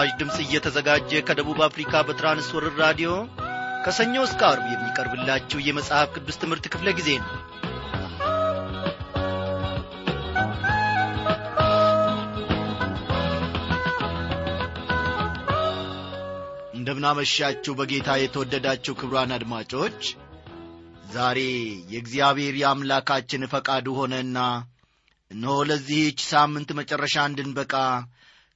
በምስራች ድምፅ እየተዘጋጀ ከደቡብ አፍሪካ በትራንስወርር ራዲዮ ከሰኞ እስከ አርብ የሚቀርብላችሁ የመጽሐፍ ቅዱስ ትምህርት ክፍለ ጊዜ ነው። እንደምናመሻችሁ በጌታ የተወደዳችሁ ክብሯን አድማጮች ዛሬ የእግዚአብሔር የአምላካችን ፈቃዱ ሆነና እነሆ ለዚህች ሳምንት መጨረሻ እንድንበቃ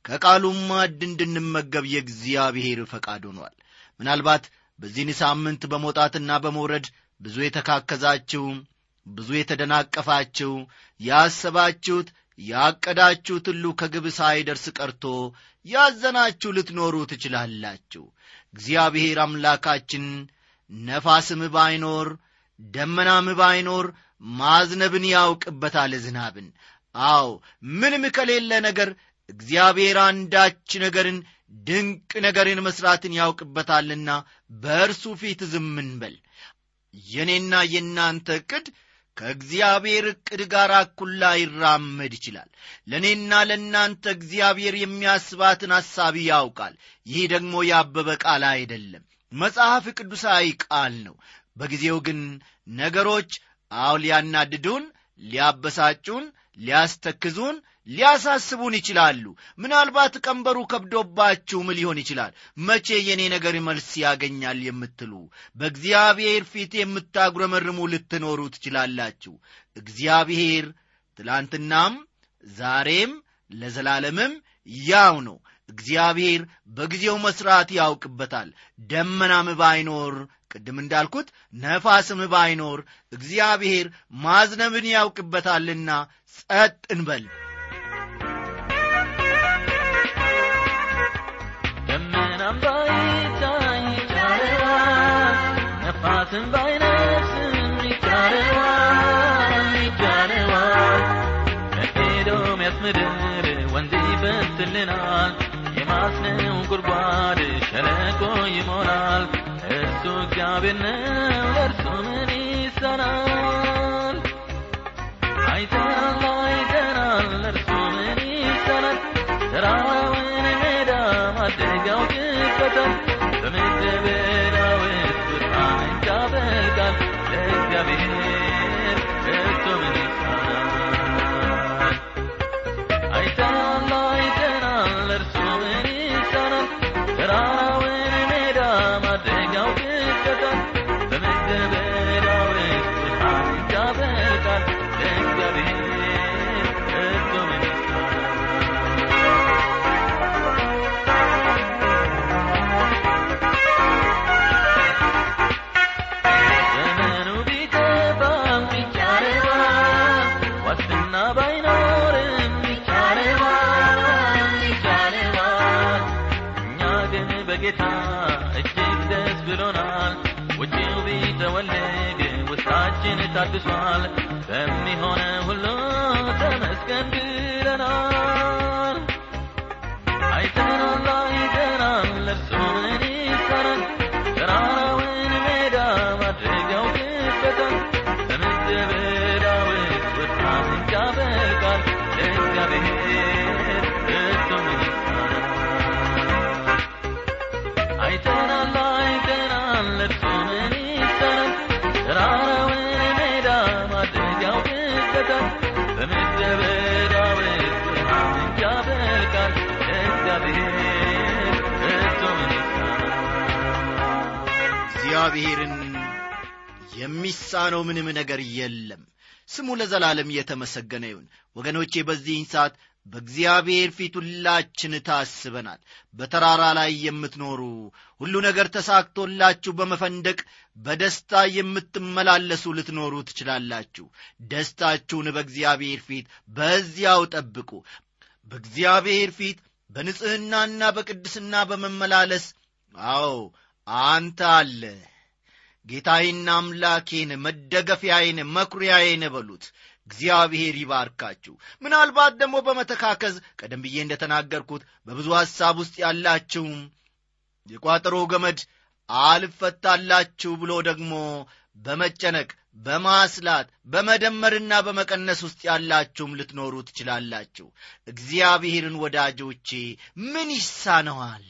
ከቃሉም ማዕድ እንድንመገብ የእግዚአብሔር ፈቃድ ሆኗል። ምናልባት በዚህን ሳምንት በመውጣትና በመውረድ ብዙ የተካከዛችሁ ብዙ የተደናቀፋችሁ ያሰባችሁት ያቀዳችሁት ሁሉ ከግብ ሳይደርስ ቀርቶ ያዘናችሁ ልትኖሩ ትችላላችሁ። እግዚአብሔር አምላካችን ነፋስም ባይኖር ደመናም ባይኖር ማዝነብን ያውቅበታል ዝናብን። አዎ ምንም ከሌለ ነገር እግዚአብሔር አንዳች ነገርን ድንቅ ነገርን መሥራትን ያውቅበታልና በእርሱ ፊት ዝም እንበል። የእኔና የእናንተ ዕቅድ ከእግዚአብሔር ዕቅድ ጋር እኩላ ይራመድ ይችላል። ለእኔና ለእናንተ እግዚአብሔር የሚያስባትን ሐሳብ ያውቃል። ይህ ደግሞ ያበበ ቃል አይደለም መጽሐፍ ቅዱሳዊ ቃል ነው። በጊዜው ግን ነገሮች አው ሊያናድዱን ሊያበሳጩን ሊያስተክዙን ሊያሳስቡን ይችላሉ። ምናልባት ቀንበሩ ከብዶባችሁም ሊሆን ይችላል። መቼ የእኔ ነገር መልስ ያገኛል የምትሉ? በእግዚአብሔር ፊት የምታጉረመርሙ ልትኖሩ ትችላላችሁ። እግዚአብሔር ትላንትናም ዛሬም ለዘላለምም ያው ነው። እግዚአብሔር በጊዜው መሥራት ያውቅበታል። ደመናም ባይኖር ቅድም እንዳልኩት ነፋስም ባይኖር እግዚአብሔር ማዝነብን ያውቅበታልና ጸጥ እንበል ነፋስም ባይነፍስም ይቻለዋል ይቻለዋል ከኤዶምያስ ምድር ወንዝ ይፈስልናል የማስነው ጉድጓድ ሸለቆ ይሞላል እርሱ እግዚአብሔር ነው ለእርሱ ምን ይሳናል አይተናል አይተናል ለእርሱ ምን ይሳናል ተራራውን ሜዳ ማደጊያው ይፈታል በምድረ Miami. ታድሷል በሚሆነ ሁሉ ተመስገን ብለናል እግዚአብሔርን የሚሳነው ምንም ነገር የለም። ስሙ ለዘላለም የተመሰገነ ይሁን። ወገኖቼ በዚህን ሰዓት በእግዚአብሔር ፊት ሁላችን ታስበናል። በተራራ ላይ የምትኖሩ ሁሉ ነገር ተሳክቶላችሁ በመፈንደቅ በደስታ የምትመላለሱ ልትኖሩ ትችላላችሁ። ደስታችሁን በእግዚአብሔር ፊት በዚያው ጠብቁ። በእግዚአብሔር ፊት በንጽሕናና በቅድስና በመመላለስ አዎ አንተ አለ ጌታዬና አምላኬን መደገፊያዬን መኩሪያዬን በሉት። እግዚአብሔር ይባርካችሁ። ምናልባት ደግሞ በመተካከዝ ቀደም ብዬ እንደተናገርኩት በብዙ ሐሳብ ውስጥ ያላችሁ የቋጠሮ ገመድ አልፈታላችሁ ብሎ ደግሞ በመጨነቅ በማስላት በመደመርና በመቀነስ ውስጥ ያላችሁም ልትኖሩ ትችላላችሁ። እግዚአብሔርን ወዳጆቼ ምን ይሳነዋል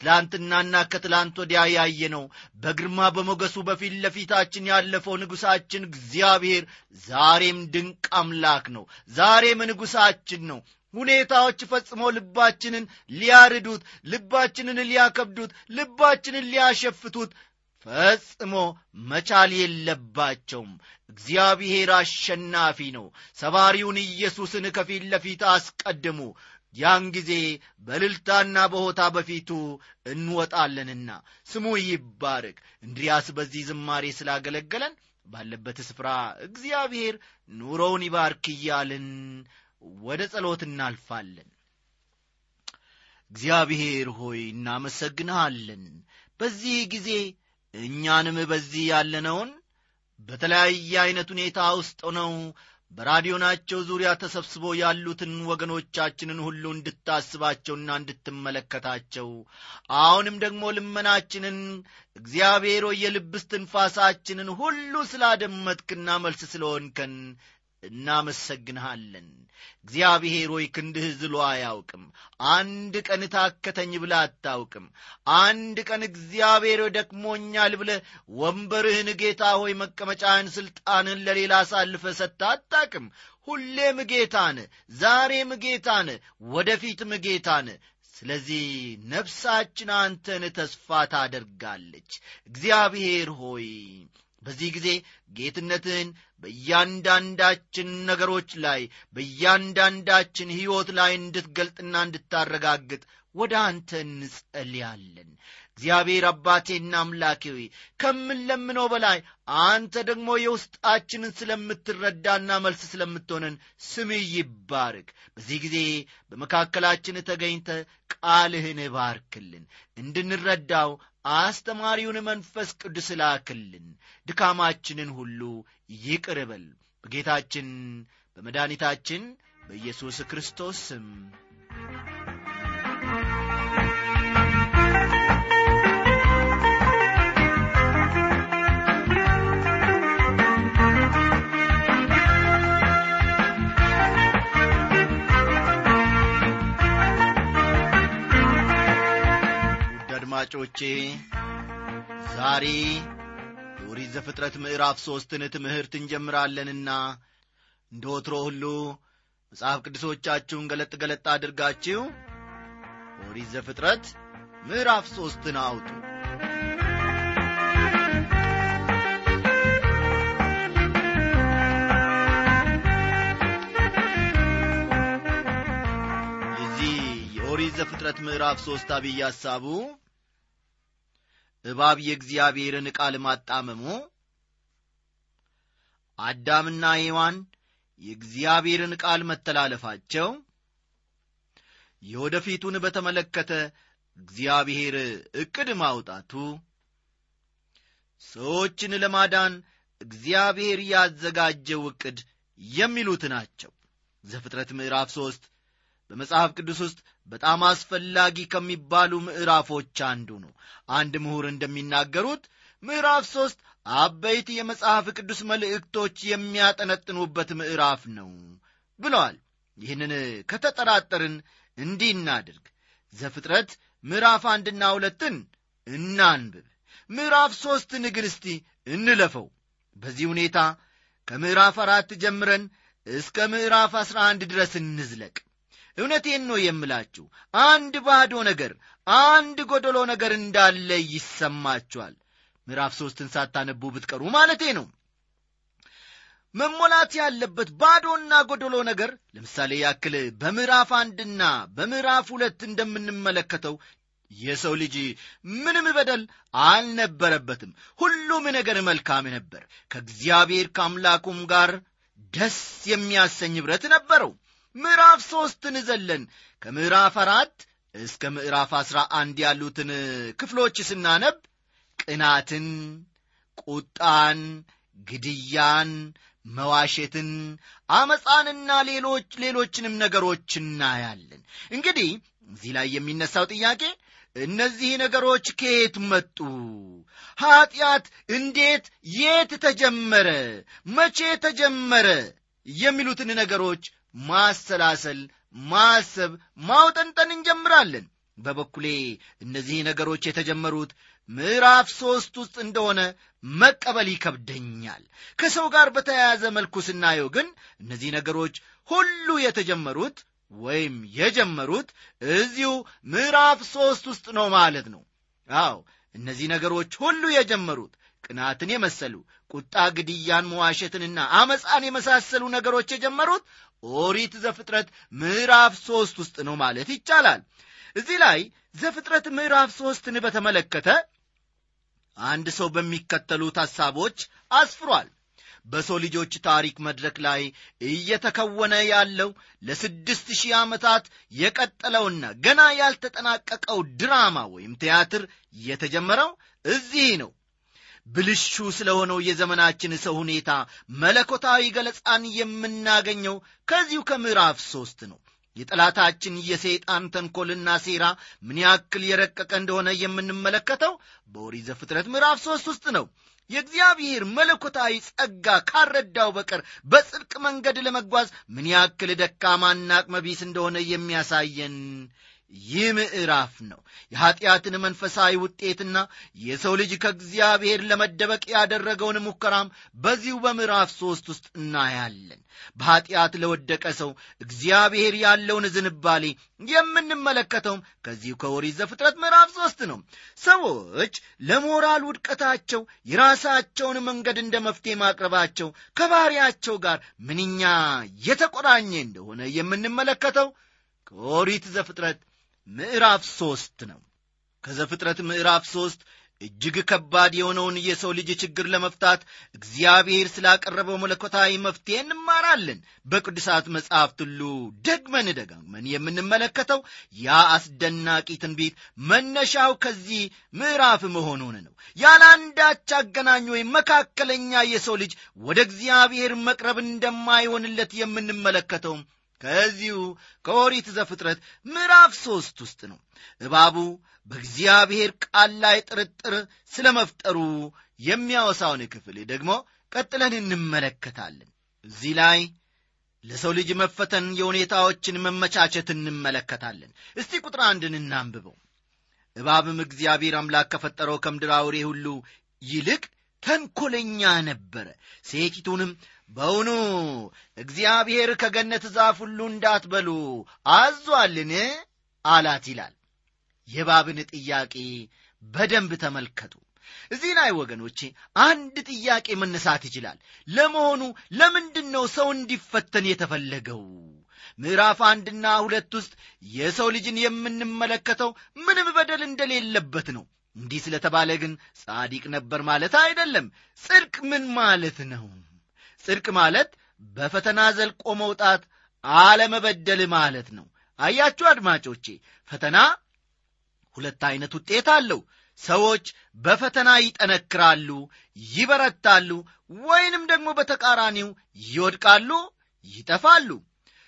ትላንትናና ከትላንት ወዲያ ያየነው በግርማ በሞገሱ በፊት ለፊታችን ያለፈው ንጉሣችን እግዚአብሔር ዛሬም ድንቅ አምላክ ነው። ዛሬም ንጉሣችን ነው። ሁኔታዎች ፈጽሞ ልባችንን ሊያርዱት ልባችንን ሊያከብዱት ልባችንን ሊያሸፍቱት ፈጽሞ መቻል የለባቸውም። እግዚአብሔር አሸናፊ ነው። ሰባሪውን ኢየሱስን ከፊት ለፊት አስቀድሙ ያን ጊዜ በልልታና በሆታ በፊቱ እንወጣለንና። ስሙ ይባረክ። እንድሪያስ በዚህ ዝማሬ ስላገለገለን ባለበት ስፍራ እግዚአብሔር ኑሮውን ይባርክ እያልን ወደ ጸሎት እናልፋለን። እግዚአብሔር ሆይ እናመሰግንሃለን። በዚህ ጊዜ እኛንም በዚህ ያለነውን በተለያየ ዐይነት ሁኔታ ውስጥ ሆነው በራዲዮናቸው ዙሪያ ተሰብስበው ያሉትን ወገኖቻችንን ሁሉ እንድታስባቸውና እንድትመለከታቸው አሁንም ደግሞ ልመናችንን እግዚአብሔር ሆይ የልብስ ትንፋሳችንን ሁሉ ስላደመጥክና መልስ ስለሆንከን እናመሰግንሃለን። እግዚአብሔር ሆይ ክንድህ ዝሎ አያውቅም። አንድ ቀን ታከተኝ ብለ አታውቅም። አንድ ቀን እግዚአብሔር ደክሞኛል ብለ ወንበርህን ጌታ ሆይ መቀመጫህን ሥልጣንን ለሌላ አሳልፈ ሰጥታ አታቅም ሁሌም ጌታን ዛሬም ጌታን ወደፊትም ጌታን። ስለዚህ ነፍሳችን አንተን ተስፋ ታደርጋለች። እግዚአብሔር ሆይ በዚህ ጊዜ ጌትነትህን በእያንዳንዳችን ነገሮች ላይ በእያንዳንዳችን ሕይወት ላይ እንድትገልጥና እንድታረጋግጥ ወደ አንተ እንጸልያለን። እግዚአብሔር አባቴና አምላኬ ሆይ ከምንለምነው በላይ አንተ ደግሞ የውስጣችንን ስለምትረዳና መልስ ስለምትሆነን ስምህ ይባርክ። በዚህ ጊዜ በመካከላችን ተገኝተ ቃልህን ባርክልን እንድንረዳው አስተማሪውን መንፈስ ቅዱስ ላክልን ድካማችንን ሁሉ ይቅር በጌታችን በመድኃኒታችን በኢየሱስ ክርስቶስ ስም አድማጮቼ ዛሬ የኦሪት ዘፍጥረት ምዕራፍ ሦስትን ትምህርት እንጀምራለንና እንደ ወትሮ ሁሉ መጽሐፍ ቅዱሶቻችሁን ገለጥ ገለጥ አድርጋችሁ ኦሪት ዘፍጥረት ምዕራፍ ሦስትን አውጡ። የዚህ የኦሪት ዘፍጥረት ምዕራፍ ሦስት አብይ ሐሳቡ እባብ የእግዚአብሔርን ቃል ማጣመሙ? አዳምና ሔዋን የእግዚአብሔርን ቃል መተላለፋቸው? የወደፊቱን በተመለከተ እግዚአብሔር ዕቅድ ማውጣቱ? ሰዎችን ለማዳን እግዚአብሔር ያዘጋጀው ዕቅድ የሚሉት ናቸው። ዘፍጥረት ምዕራፍ ሦስት በመጽሐፍ ቅዱስ ውስጥ በጣም አስፈላጊ ከሚባሉ ምዕራፎች አንዱ ነው። አንድ ምሁር እንደሚናገሩት ምዕራፍ ሦስት አበይት የመጽሐፍ ቅዱስ መልእክቶች የሚያጠነጥኑበት ምዕራፍ ነው ብለዋል። ይህንን ከተጠራጠርን እንዲህ እናድርግ። ዘፍጥረት ምዕራፍ አንድና ሁለትን እናንብብ። ምዕራፍ ሦስትን ግን እንለፈው። በዚህ ሁኔታ ከምዕራፍ አራት ጀምረን እስከ ምዕራፍ አስራ አንድ ድረስ እንዝለቅ እውነቴን ነው የምላችሁ አንድ ባዶ ነገር አንድ ጎደሎ ነገር እንዳለ ይሰማችኋል። ምዕራፍ ሦስትን ሳታነቡ ብትቀሩ ማለቴ ነው። መሞላት ያለበት ባዶና ጎደሎ ነገር ለምሳሌ ያክል በምዕራፍ አንድና በምዕራፍ ሁለት እንደምንመለከተው የሰው ልጅ ምንም በደል አልነበረበትም። ሁሉም ነገር መልካም ነበር። ከእግዚአብሔር ከአምላኩም ጋር ደስ የሚያሰኝ ኅብረት ነበረው ምዕራፍ ሦስትን ዘለን ከምዕራፍ አራት እስከ ምዕራፍ አስራ አንድ ያሉትን ክፍሎች ስናነብ ቅናትን ቁጣን ግድያን መዋሸትን አመፃንና ሌሎች ሌሎችንም ነገሮች እናያለን እንግዲህ እዚህ ላይ የሚነሳው ጥያቄ እነዚህ ነገሮች ከየት መጡ? ኀጢአት እንዴት የት ተጀመረ? መቼ ተጀመረ? የሚሉትን ነገሮች ማሰላሰል፣ ማሰብ፣ ማውጠንጠን እንጀምራለን። በበኩሌ እነዚህ ነገሮች የተጀመሩት ምዕራፍ ሦስት ውስጥ እንደሆነ መቀበል ይከብደኛል። ከሰው ጋር በተያያዘ መልኩ ስናየው ግን እነዚህ ነገሮች ሁሉ የተጀመሩት ወይም የጀመሩት እዚሁ ምዕራፍ ሦስት ውስጥ ነው ማለት ነው። አዎ እነዚህ ነገሮች ሁሉ የጀመሩት ቅናትን የመሰሉ ቁጣ፣ ግድያን፣ መዋሸትንና አመፃን የመሳሰሉ ነገሮች የጀመሩት ኦሪት ዘፍጥረት ምዕራፍ ሦስት ውስጥ ነው ማለት ይቻላል። እዚህ ላይ ዘፍጥረት ምዕራፍ ሦስትን በተመለከተ አንድ ሰው በሚከተሉት ሐሳቦች አስፍሯል። በሰው ልጆች ታሪክ መድረክ ላይ እየተከወነ ያለው ለስድስት ሺህ ዓመታት የቀጠለውና ገና ያልተጠናቀቀው ድራማ ወይም ቲያትር የተጀመረው እዚህ ነው። ብልሹ ስለሆነው የዘመናችን ሰው ሁኔታ መለኮታዊ ገለጻን የምናገኘው ከዚሁ ከምዕራፍ ሦስት ነው። የጠላታችን የሰይጣን ተንኰልና ሴራ ምን ያክል የረቀቀ እንደሆነ የምንመለከተው በኦሪት ዘፍጥረት ምዕራፍ ሦስት ውስጥ ነው። የእግዚአብሔር መለኮታዊ ጸጋ ካረዳው በቀር በጽድቅ መንገድ ለመጓዝ ምን ያክል ደካማና አቅመቢስ እንደሆነ የሚያሳየን ይህ ምዕራፍ ነው። የኀጢአትን መንፈሳዊ ውጤትና የሰው ልጅ ከእግዚአብሔር ለመደበቅ ያደረገውን ሙከራም በዚሁ በምዕራፍ ሦስት ውስጥ እናያለን። በኀጢአት ለወደቀ ሰው እግዚአብሔር ያለውን ዝንባሌ የምንመለከተውም ከዚሁ ከኦሪት ዘፍጥረት ምዕራፍ ሦስት ነው። ሰዎች ለሞራል ውድቀታቸው የራሳቸውን መንገድ እንደ መፍትሄ ማቅረባቸው ከባሕሪያቸው ጋር ምንኛ የተቆራኘ እንደሆነ የምንመለከተው ከኦሪት ዘፍጥረት ምዕራፍ ሦስት ነው። ከዘፍጥረት ምዕራፍ ሦስት እጅግ ከባድ የሆነውን የሰው ልጅ ችግር ለመፍታት እግዚአብሔር ስላቀረበው መለኮታዊ መፍትሄ እንማራለን። በቅዱሳት መጽሐፍት ሁሉ ደግመን ደጋግመን የምንመለከተው ያ አስደናቂ ትንቢት መነሻው ከዚህ ምዕራፍ መሆኑን ነው። ያለ አንዳች አገናኝ ወይም መካከለኛ የሰው ልጅ ወደ እግዚአብሔር መቅረብ እንደማይሆንለት የምንመለከተውም ከዚሁ ከኦሪት ዘፍጥረት ምዕራፍ ሦስት ውስጥ ነው። እባቡ በእግዚአብሔር ቃል ላይ ጥርጥር ስለ መፍጠሩ የሚያወሳውን ክፍል ደግሞ ቀጥለን እንመለከታለን። እዚህ ላይ ለሰው ልጅ መፈተን የሁኔታዎችን መመቻቸት እንመለከታለን። እስቲ ቁጥር አንድን እናንብበው። እባብም እግዚአብሔር አምላክ ከፈጠረው ከምድር አውሬ ሁሉ ይልቅ ተንኰለኛ ነበረ። ሴቲቱንም በውኑ እግዚአብሔር ከገነት ዛፍ ሁሉ እንዳትበሉ አዟልን? አላት ይላል። የእባብን ጥያቄ በደንብ ተመልከቱ። እዚህ ላይ ወገኖቼ አንድ ጥያቄ መነሳት ይችላል። ለመሆኑ ለምንድን ነው ሰው እንዲፈተን የተፈለገው? ምዕራፍ አንድና ሁለት ውስጥ የሰው ልጅን የምንመለከተው ምንም በደል እንደሌለበት ነው። እንዲህ ስለተባለ ግን ጻዲቅ ነበር ማለት አይደለም። ጽድቅ ምን ማለት ነው? ጽድቅ ማለት በፈተና ዘልቆ መውጣት አለመበደል ማለት ነው። አያችሁ አድማጮቼ፣ ፈተና ሁለት ዐይነት ውጤት አለው። ሰዎች በፈተና ይጠነክራሉ፣ ይበረታሉ፣ ወይንም ደግሞ በተቃራኒው ይወድቃሉ፣ ይጠፋሉ።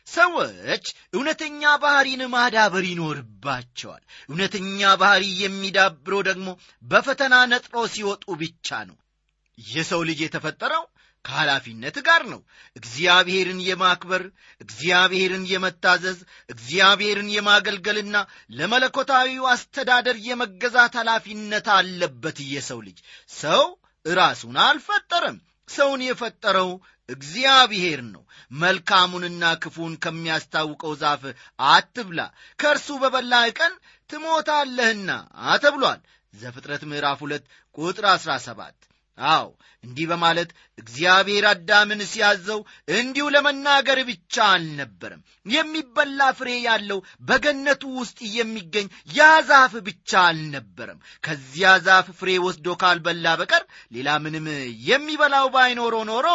ሰዎች እውነተኛ ባሕሪን ማዳበር ይኖርባቸዋል። እውነተኛ ባሕሪ የሚዳብረው ደግሞ በፈተና ነጥሮ ሲወጡ ብቻ ነው። የሰው ልጅ የተፈጠረው ከኃላፊነት ጋር ነው። እግዚአብሔርን የማክበር እግዚአብሔርን የመታዘዝ እግዚአብሔርን የማገልገልና ለመለኮታዊው አስተዳደር የመገዛት ኃላፊነት አለበት። የሰው ልጅ ሰው ራሱን አልፈጠረም። ሰውን የፈጠረው እግዚአብሔር ነው። መልካሙንና ክፉን ከሚያስታውቀው ዛፍ አትብላ፣ ከእርሱ በበላህ ቀን ትሞታለህና ተብሏል። ዘፍጥረት ምዕራፍ ሁለት ቁጥር አሥራ ሰባት አዎ እንዲህ በማለት እግዚአብሔር አዳምን ሲያዘው እንዲሁ ለመናገር ብቻ አልነበረም። የሚበላ ፍሬ ያለው በገነቱ ውስጥ የሚገኝ ያ ዛፍ ብቻ አልነበረም። ከዚያ ዛፍ ፍሬ ወስዶ ካልበላ በቀር ሌላ ምንም የሚበላው ባይኖሮ ኖሮ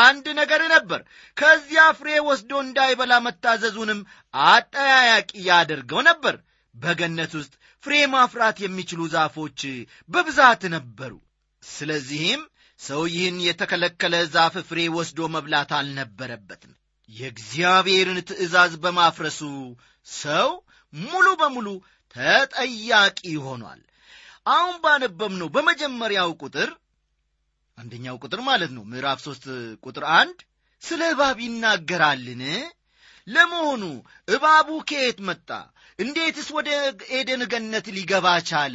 አንድ ነገር ነበር። ከዚያ ፍሬ ወስዶ እንዳይበላ መታዘዙንም አጠያያቂ ያደርገው ነበር። በገነት ውስጥ ፍሬ ማፍራት የሚችሉ ዛፎች በብዛት ነበሩ። ስለዚህም ሰው ይህን የተከለከለ ዛፍ ፍሬ ወስዶ መብላት አልነበረበትም። የእግዚአብሔርን ትእዛዝ በማፍረሱ ሰው ሙሉ በሙሉ ተጠያቂ ሆኗል። አሁን ባነበብነው በመጀመሪያው ቁጥር አንደኛው ቁጥር ማለት ነው ምዕራፍ ሦስት ቁጥር አንድ ስለ እባብ ይናገራልን? ለመሆኑ እባቡ ከየት መጣ? እንዴትስ ወደ ኤደን ገነት ሊገባ ቻለ?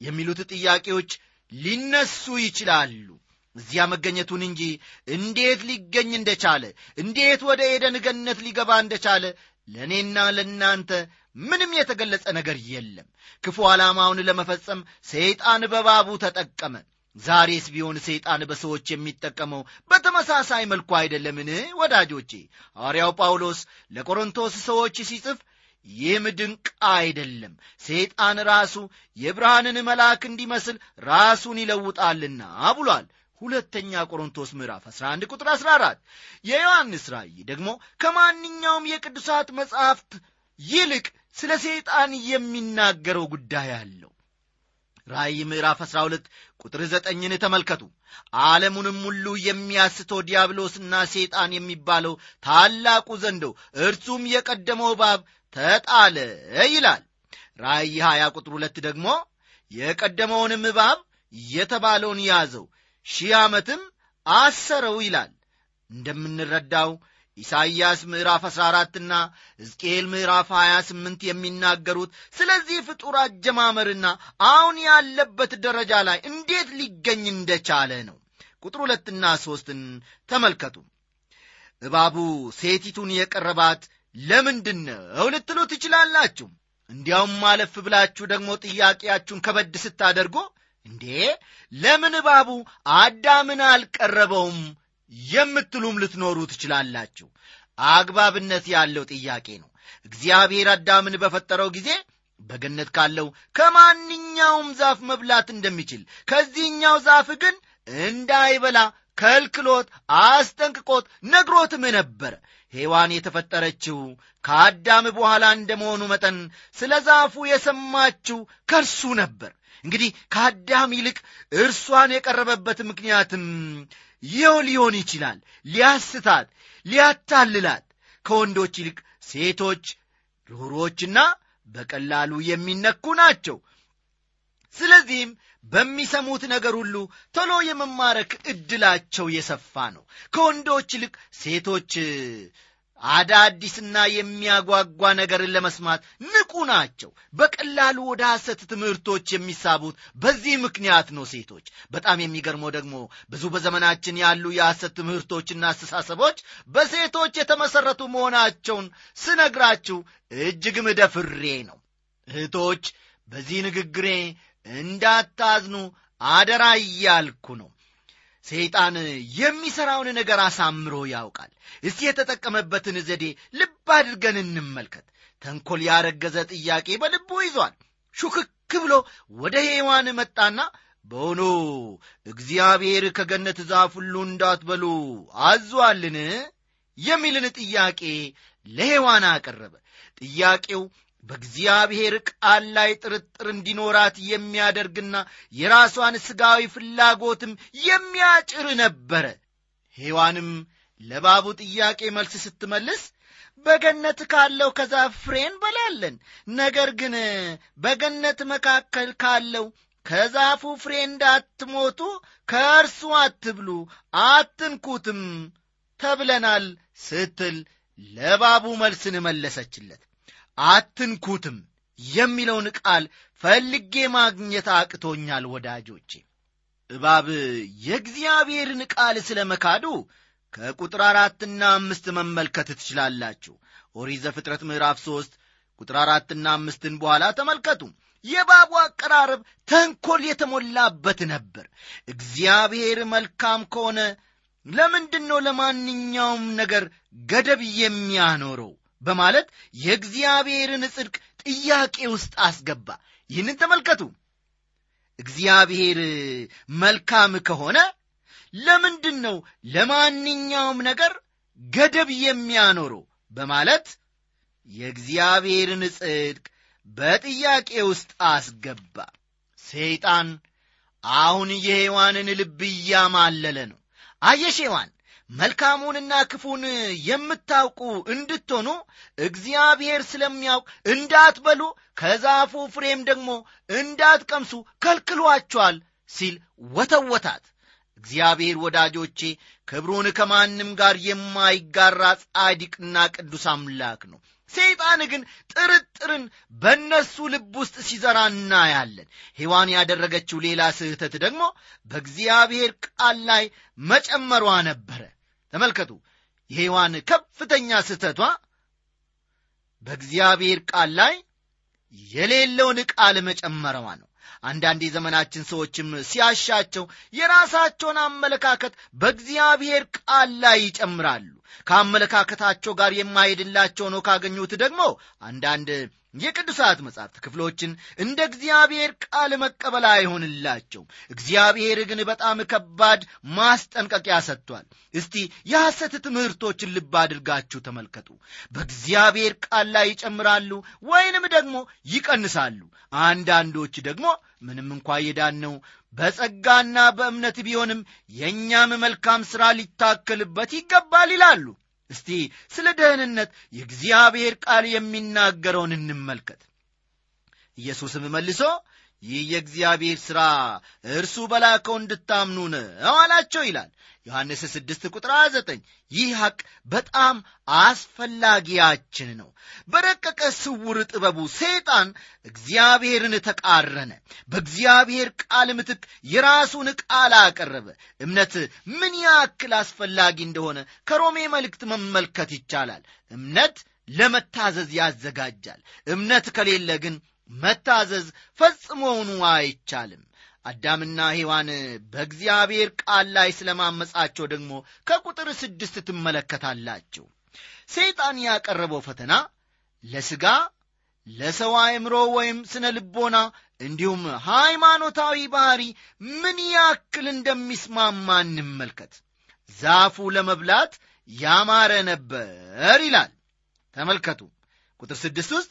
የሚሉት ጥያቄዎች ሊነሱ ይችላሉ። እዚያ መገኘቱን እንጂ እንዴት ሊገኝ እንደቻለ እንዴት ወደ ኤደን ገነት ሊገባ እንደቻለ ለእኔና ለእናንተ ምንም የተገለጸ ነገር የለም። ክፉ ዓላማውን ለመፈጸም ሰይጣን በባቡ ተጠቀመ። ዛሬስ ቢሆን ሰይጣን በሰዎች የሚጠቀመው በተመሳሳይ መልኩ አይደለምን ወዳጆቼ? ሐዋርያው ጳውሎስ ለቆሮንቶስ ሰዎች ሲጽፍ ይህም ድንቅ አይደለም። ሰይጣን ራሱ የብርሃንን መልአክ እንዲመስል ራሱን ይለውጣልና ብሏል። ሁለተኛ ቆሮንቶስ ምዕራፍ 11 ቁጥር 14 የዮሐንስ ራእይ ደግሞ ከማንኛውም የቅዱሳት መጻሕፍት ይልቅ ስለ ሰይጣን የሚናገረው ጉዳይ አለው። ራእይ ምዕራፍ 12 ቁጥር ዘጠኝን ተመልከቱ። ዓለሙንም ሁሉ የሚያስተው ዲያብሎስና ሰይጣን የሚባለው ታላቁ ዘንዶ እርሱም የቀደመው ባብ ተጣለ ይላል። ራእይ 20 ቁጥር ሁለት ደግሞ የቀደመውንም እባብ የተባለውን ያዘው ሺህ ዓመትም አሰረው ይላል። እንደምንረዳው ኢሳይያስ ምዕራፍ 14ና ሕዝቅኤል ምዕራፍ 28 የሚናገሩት ስለዚህ ፍጡር አጀማመርና አሁን ያለበት ደረጃ ላይ እንዴት ሊገኝ እንደቻለ ነው። ቁጥር ሁለትና ሦስትን ተመልከቱ። እባቡ ሴቲቱን የቀረባት ለምንድን ነው ልትሉ ትችላላችሁ? እንዲያውም ማለፍ ብላችሁ ደግሞ ጥያቄያችሁን ከበድ ስታደርጎ እንዴ ለምን እባቡ አዳምን አልቀረበውም የምትሉም ልትኖሩ ትችላላችሁ። አግባብነት ያለው ጥያቄ ነው። እግዚአብሔር አዳምን በፈጠረው ጊዜ በገነት ካለው ከማንኛውም ዛፍ መብላት እንደሚችል ከዚህኛው ዛፍ ግን እንዳይበላ ከልክሎት አስጠንቅቆት ነግሮትም ነበረ ሔዋን የተፈጠረችው ከአዳም በኋላ እንደመሆኑ መጠን ስለ ዛፉ የሰማችው ከእርሱ ነበር። እንግዲህ ከአዳም ይልቅ እርሷን የቀረበበት ምክንያትም ይኸው ሊሆን ይችላል ሊያስታት ሊያታልላት። ከወንዶች ይልቅ ሴቶች ርኅሮችና በቀላሉ የሚነኩ ናቸው። ስለዚህም በሚሰሙት ነገር ሁሉ ቶሎ የመማረክ ዕድላቸው የሰፋ ነው። ከወንዶች ይልቅ ሴቶች አዳዲስና የሚያጓጓ ነገርን ለመስማት ንቁ ናቸው። በቀላሉ ወደ ሐሰት ትምህርቶች የሚሳቡት በዚህ ምክንያት ነው ሴቶች። በጣም የሚገርመው ደግሞ ብዙ በዘመናችን ያሉ የሐሰት ትምህርቶችና አስተሳሰቦች በሴቶች የተመሠረቱ መሆናቸውን ስነግራችሁ እጅግም ደፍሬ ነው። እህቶች በዚህ ንግግሬ እንዳታዝኑ አደራ እያልኩ ነው። ሰይጣን የሚሠራውን ነገር አሳምሮ ያውቃል። እስቲ የተጠቀመበትን ዘዴ ልብ አድርገን እንመልከት። ተንኰል ያረገዘ ጥያቄ በልቡ ይዟል። ሹክክ ብሎ ወደ ሔዋን መጣና በሆኖ እግዚአብሔር ከገነት ዛፍ ሁሉ እንዳትበሉ አዟልን? የሚልን ጥያቄ ለሔዋን አቀረበ። ጥያቄው በእግዚአብሔር ቃል ላይ ጥርጥር እንዲኖራት የሚያደርግና የራሷን ሥጋዊ ፍላጎትም የሚያጭር ነበረ። ሔዋንም ለባቡ ጥያቄ መልስ ስትመልስ በገነት ካለው ከዛፍ ፍሬ እንበላለን ነገር ግን በገነት መካከል ካለው ከዛፉ ፍሬ እንዳትሞቱ ከእርሱ አትብሉ አትንኩትም ተብለናል ስትል ለባቡ መልስን መለሰችለት አትንኩትም የሚለውን ቃል ፈልጌ ማግኘት አቅቶኛል ወዳጆቼ። እባብ የእግዚአብሔርን ቃል ስለ መካዱ ከቁጥር አራትና አምስት መመልከት ትችላላችሁ። ኦሪት ዘፍጥረት ምዕራፍ ሦስት ቁጥር አራትና አምስትን በኋላ ተመልከቱ። የባቡ አቀራረብ ተንኰል የተሞላበት ነበር። እግዚአብሔር መልካም ከሆነ ለምንድን ነው ለማንኛውም ነገር ገደብ የሚያኖረው በማለት የእግዚአብሔርን ጽድቅ ጥያቄ ውስጥ አስገባ። ይህንን ተመልከቱ። እግዚአብሔር መልካም ከሆነ ለምንድን ነው ለማንኛውም ነገር ገደብ የሚያኖረው? በማለት የእግዚአብሔርን ጽድቅ በጥያቄ ውስጥ አስገባ። ሰይጣን አሁን የሔዋንን ልብ እያማለለ ነው። አየሽ ሔዋን መልካሙንና ክፉን የምታውቁ እንድትሆኑ እግዚአብሔር ስለሚያውቅ እንዳትበሉ ከዛፉ ፍሬም ደግሞ እንዳትቀምሱ ከልክሏቸዋል ሲል ወተወታት። እግዚአብሔር ወዳጆቼ ክብሩን ከማንም ጋር የማይጋራ ጻድቅና ቅዱስ አምላክ ነው። ሰይጣን ግን ጥርጥርን በእነሱ ልብ ውስጥ ሲዘራ እናያለን። ሔዋን ያደረገችው ሌላ ስህተት ደግሞ በእግዚአብሔር ቃል ላይ መጨመሯ ነበረ ተመልከቱ። የሔዋን ከፍተኛ ስህተቷ በእግዚአብሔር ቃል ላይ የሌለውን ቃል መጨመረዋ ነው። አንዳንድ የዘመናችን ሰዎችም ሲያሻቸው የራሳቸውን አመለካከት በእግዚአብሔር ቃል ላይ ይጨምራሉ ከአመለካከታቸው ጋር የማሄድላቸው ነው ካገኙት ደግሞ አንዳንድ የቅዱሳት መጻሕፍት ክፍሎችን እንደ እግዚአብሔር ቃል መቀበል አይሆንላቸውም። እግዚአብሔር ግን በጣም ከባድ ማስጠንቀቂያ ሰጥቷል። እስቲ የሐሰት ትምህርቶችን ልብ አድርጋችሁ ተመልከቱ። በእግዚአብሔር ቃል ላይ ይጨምራሉ ወይንም ደግሞ ይቀንሳሉ? አንዳንዶች ደግሞ ምንም እንኳ የዳነው በጸጋና በእምነት ቢሆንም የእኛም መልካም ሥራ ሊታከልበት ይገባል ይላሉ። እስቲ ስለ ደህንነት የእግዚአብሔር ቃል የሚናገረውን እንመልከት። ኢየሱስም መልሶ ይህ የእግዚአብሔር ሥራ እርሱ በላከው እንድታምኑ ነው አላቸው ይላል። ዮሐንስ 6 ቁጥር 9 ይህ ሐቅ በጣም አስፈላጊያችን ነው። በረቀቀ ስውር ጥበቡ ሰይጣን እግዚአብሔርን ተቃረነ። በእግዚአብሔር ቃል ምትክ የራሱን ቃል አቀረበ። እምነት ምን ያክል አስፈላጊ እንደሆነ ከሮሜ መልእክት መመልከት ይቻላል። እምነት ለመታዘዝ ያዘጋጃል። እምነት ከሌለ ግን መታዘዝ ፈጽሞውኑ አይቻልም። አዳምና ሔዋን በእግዚአብሔር ቃል ላይ ስለማመጻቸው ደግሞ ከቁጥር ስድስት ትመለከታላችሁ። ሰይጣን ያቀረበው ፈተና ለሥጋ ለሰው አእምሮ ወይም ስነ ልቦና እንዲሁም ሃይማኖታዊ ባህሪ ምን ያክል እንደሚስማማ እንመልከት። ዛፉ ለመብላት ያማረ ነበር ይላል። ተመልከቱ። ቁጥር ስድስት ውስጥ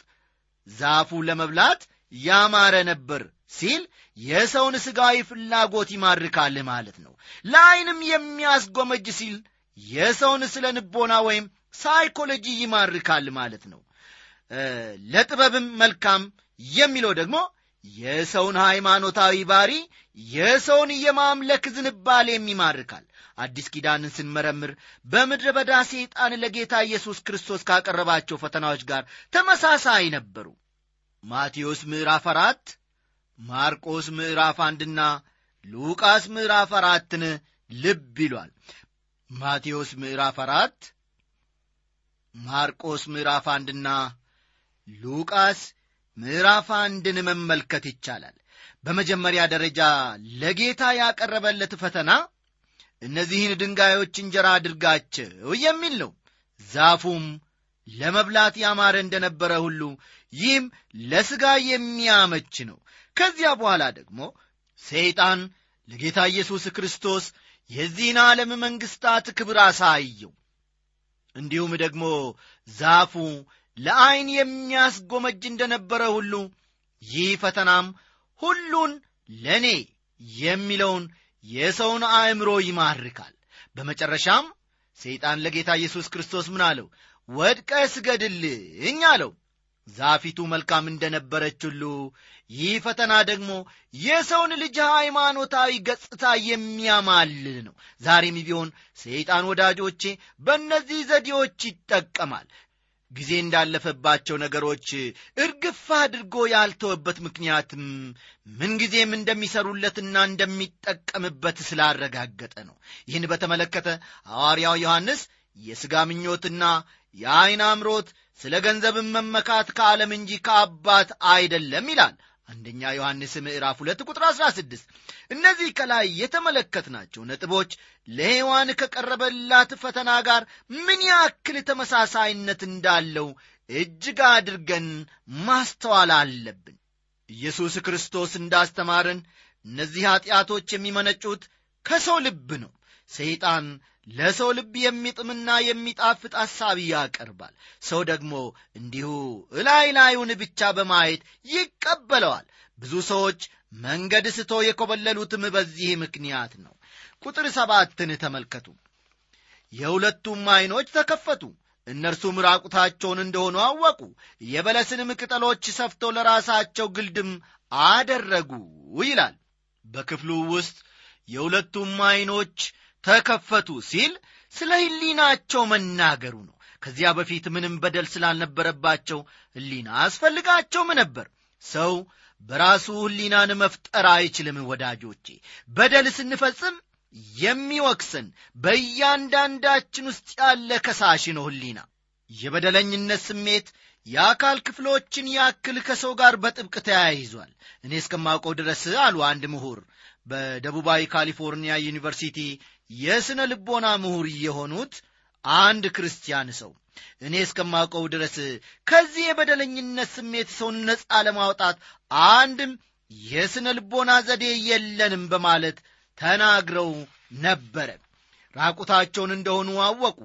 ዛፉ ለመብላት ያማረ ነበር ሲል የሰውን ሥጋዊ ፍላጎት ይማርካል ማለት ነው። ለዐይንም የሚያስጎመጅ ሲል የሰውን ስነ ልቦና ወይም ሳይኮሎጂ ይማርካል ማለት ነው። ለጥበብም መልካም የሚለው ደግሞ የሰውን ሃይማኖታዊ ባህሪ የሰውን የማምለክ ዝንባሌም ይማርካል አዲስ ኪዳንን ስንመረምር በምድረ በዳ ሰይጣን ለጌታ ኢየሱስ ክርስቶስ ካቀረባቸው ፈተናዎች ጋር ተመሳሳይ ነበሩ። ማቴዎስ ምዕራፍ አራት ማርቆስ ምዕራፍ አንድና ሉቃስ ምዕራፍ አራትን ልብ ይሏል። ማቴዎስ ምዕራፍ አራት ማርቆስ ምዕራፍ አንድና ሉቃስ ምዕራፍ አንድን መመልከት ይቻላል። በመጀመሪያ ደረጃ ለጌታ ያቀረበለት ፈተና እነዚህን ድንጋዮች እንጀራ አድርጋቸው የሚል ነው። ዛፉም ለመብላት ያማረ እንደነበረ ሁሉ ይህም ለሥጋ የሚያመች ነው። ከዚያ በኋላ ደግሞ ሰይጣን ለጌታ ኢየሱስ ክርስቶስ የዚህን ዓለም መንግሥታት ክብር አሳየው። እንዲሁም ደግሞ ዛፉ ለዐይን የሚያስጎመጅ እንደነበረ ሁሉ ይህ ፈተናም ሁሉን ለእኔ የሚለውን የሰውን አእምሮ ይማርካል። በመጨረሻም ሰይጣን ለጌታ ኢየሱስ ክርስቶስ ምን አለው? ወድቀ ስገድልኝ አለው። ዛፊቱ መልካም እንደነበረች ሁሉ ይህ ፈተና ደግሞ የሰውን ልጅ ሃይማኖታዊ ገጽታ የሚያማልል ነው። ዛሬም ቢሆን ሰይጣን ወዳጆቼ በእነዚህ ዘዴዎች ይጠቀማል ጊዜ እንዳለፈባቸው ነገሮች እርግፍ አድርጎ ያልተወበት ምክንያትም ምንጊዜም እንደሚሰሩለትና እንደሚጠቀምበት ስላረጋገጠ ነው። ይህን በተመለከተ ሐዋርያው ዮሐንስ የሥጋ ምኞትና የዐይን አምሮት ስለ ገንዘብን መመካት ከዓለም እንጂ ከአባት አይደለም ይላል አንደኛ ዮሐንስ ምዕራፍ ሁለት ቁጥር 16 እነዚህ ከላይ የተመለከትናቸው ነጥቦች ለሔዋን ከቀረበላት ፈተና ጋር ምን ያክል ተመሳሳይነት እንዳለው እጅግ አድርገን ማስተዋል አለብን። ኢየሱስ ክርስቶስ እንዳስተማረን እነዚህ ኀጢአቶች የሚመነጩት ከሰው ልብ ነው። ሰይጣን ለሰው ልብ የሚጥምና የሚጣፍጥ ሐሳብ ያቀርባል። ሰው ደግሞ እንዲሁ እላይ ላዩን ብቻ በማየት ይቀበለዋል። ብዙ ሰዎች መንገድ ስቶ የኮበለሉትም በዚህ ምክንያት ነው። ቁጥር ሰባትን ተመልከቱ። የሁለቱም ዐይኖች ተከፈቱ። እነርሱም ራቁታቸውን እንደሆኑ አወቁ። የበለስንም ቅጠሎች ሰፍተው ለራሳቸው ግልድም አደረጉ ይላል። በክፍሉ ውስጥ የሁለቱም ዐይኖች ተከፈቱ ሲል ስለ ሕሊናቸው መናገሩ ነው። ከዚያ በፊት ምንም በደል ስላልነበረባቸው ሕሊና አስፈልጋቸውም ነበር። ሰው በራሱ ሕሊናን መፍጠር አይችልም ወዳጆቼ። በደል ስንፈጽም የሚወቅሰን በእያንዳንዳችን ውስጥ ያለ ከሳሽ ነው ሕሊና። የበደለኝነት ስሜት የአካል ክፍሎችን ያክል ከሰው ጋር በጥብቅ ተያይዟል። እኔ እስከማውቀው ድረስ አሉ አንድ ምሁር በደቡባዊ ካሊፎርኒያ ዩኒቨርሲቲ የሥነ ልቦና ምሁር የሆኑት አንድ ክርስቲያን ሰው። እኔ እስከማውቀው ድረስ ከዚህ የበደለኝነት ስሜት ሰውን ነፃ ለማውጣት አንድም የሥነ ልቦና ዘዴ የለንም በማለት ተናግረው ነበረ። ራቁታቸውን እንደሆኑ አወቁ።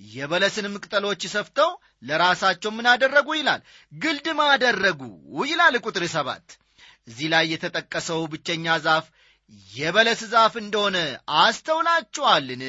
የበለስንም ቅጠሎች ሰፍተው ለራሳቸው ምን አደረጉ ይላል? ግልድም አደረጉ ይላል ቁጥር ሰባት። እዚህ ላይ የተጠቀሰው ብቸኛ ዛፍ የበለስ ዛፍ እንደሆነ አስተውላችኋልን?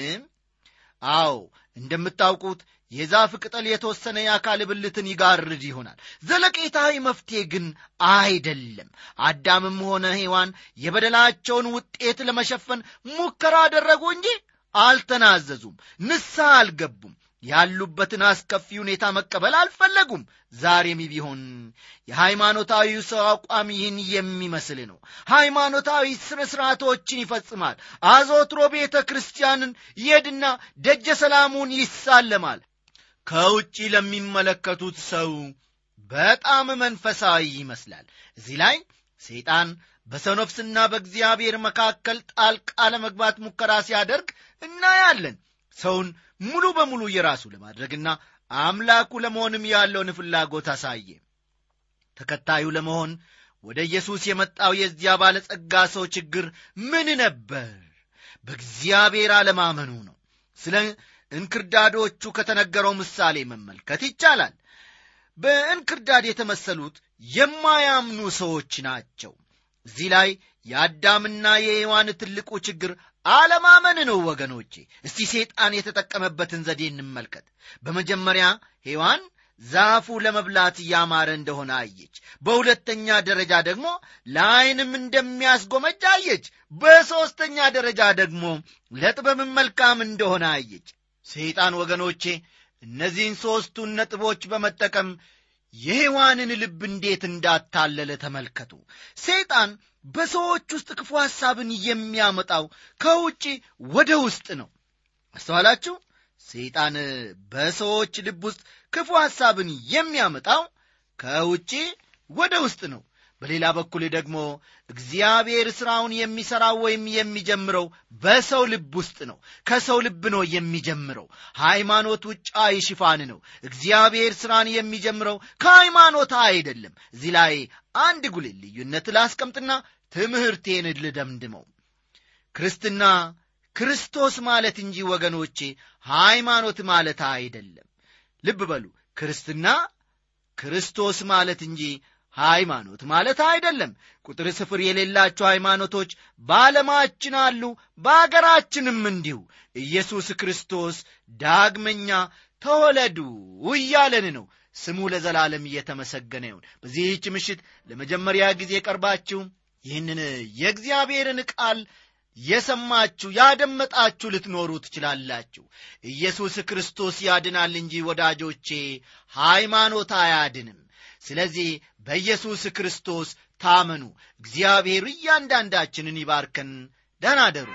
አዎ እንደምታውቁት የዛፍ ቅጠል የተወሰነ የአካል ብልትን ይጋርድ ይሆናል። ዘለቄታዊ መፍትሄ ግን አይደለም። አዳምም ሆነ ሔዋን የበደላቸውን ውጤት ለመሸፈን ሙከራ አደረጉ እንጂ አልተናዘዙም ንስሐ አልገቡም ያሉበትን አስከፊ ሁኔታ መቀበል አልፈለጉም። ዛሬም ቢሆን የሃይማኖታዊ ሰው አቋም ይህን የሚመስል ነው። ሃይማኖታዊ ስነ ሥርዓቶችን ይፈጽማል። አዞትሮ ቤተ ክርስቲያንን ይሄድና ደጀ ሰላሙን ይሳለማል። ከውጪ ለሚመለከቱት ሰው በጣም መንፈሳዊ ይመስላል። እዚህ ላይ ሰይጣን በሰው በእግዚአብሔር መካከል ጣልቃ ለመግባት ሙከራ ሲያደርግ እናያለን። ሰውን ሙሉ በሙሉ የራሱ ለማድረግና አምላኩ ለመሆንም ያለውን ፍላጎት አሳየ። ተከታዩ ለመሆን ወደ ኢየሱስ የመጣው የዚያ ባለጸጋ ሰው ችግር ምን ነበር? በእግዚአብሔር አለማመኑ ነው። ስለ እንክርዳዶቹ ከተነገረው ምሳሌ መመልከት ይቻላል። በእንክርዳድ የተመሰሉት የማያምኑ ሰዎች ናቸው። እዚህ ላይ የአዳምና የሔዋን ትልቁ ችግር አለማመን ነው ወገኖቼ። እስቲ ሴጣን የተጠቀመበትን ዘዴ እንመልከት። በመጀመሪያ ሔዋን ዛፉ ለመብላት እያማረ እንደሆነ አየች። በሁለተኛ ደረጃ ደግሞ ለዐይንም እንደሚያስጎመጅ አየች። በሦስተኛ ደረጃ ደግሞ ለጥበብም መልካም እንደሆነ አየች። ሰይጣን ወገኖቼ እነዚህን ሦስቱን ነጥቦች በመጠቀም የሔዋንን ልብ እንዴት እንዳታለለ ተመልከቱ። ሰይጣን በሰዎች ውስጥ ክፉ ሐሳብን የሚያመጣው ከውጪ ወደ ውስጥ ነው። አስተዋላችሁ? ሰይጣን በሰዎች ልብ ውስጥ ክፉ ሐሳብን የሚያመጣው ከውጪ ወደ ውስጥ ነው በሌላ በኩል ደግሞ እግዚአብሔር ሥራውን የሚሠራው ወይም የሚጀምረው በሰው ልብ ውስጥ ነው። ከሰው ልብ ነው የሚጀምረው። ሃይማኖት ውጫዊ ሽፋን ነው። እግዚአብሔር ሥራን የሚጀምረው ከሃይማኖት አይደለም። እዚህ ላይ አንድ ጉልህ ልዩነት ላስቀምጥና ትምህርቴን ልደምድመው። ክርስትና ክርስቶስ ማለት እንጂ ወገኖቼ ሃይማኖት ማለት አይደለም። ልብ በሉ። ክርስትና ክርስቶስ ማለት እንጂ ሃይማኖት ማለት አይደለም። ቁጥር ስፍር የሌላቸው ሃይማኖቶች በዓለማችን አሉ በአገራችንም እንዲሁ። ኢየሱስ ክርስቶስ ዳግመኛ ተወለዱ እያለን ነው። ስሙ ለዘላለም እየተመሰገነ ይሁን። በዚህች ምሽት ለመጀመሪያ ጊዜ ቀርባችሁ ይህንን የእግዚአብሔርን ቃል የሰማችሁ ያደመጣችሁ ልትኖሩ ትችላላችሁ። ኢየሱስ ክርስቶስ ያድናል እንጂ ወዳጆቼ ሃይማኖት አያድንም ስለዚህ በኢየሱስ ክርስቶስ ታመኑ። እግዚአብሔር እያንዳንዳችንን ይባርከን። ደህና አደሩ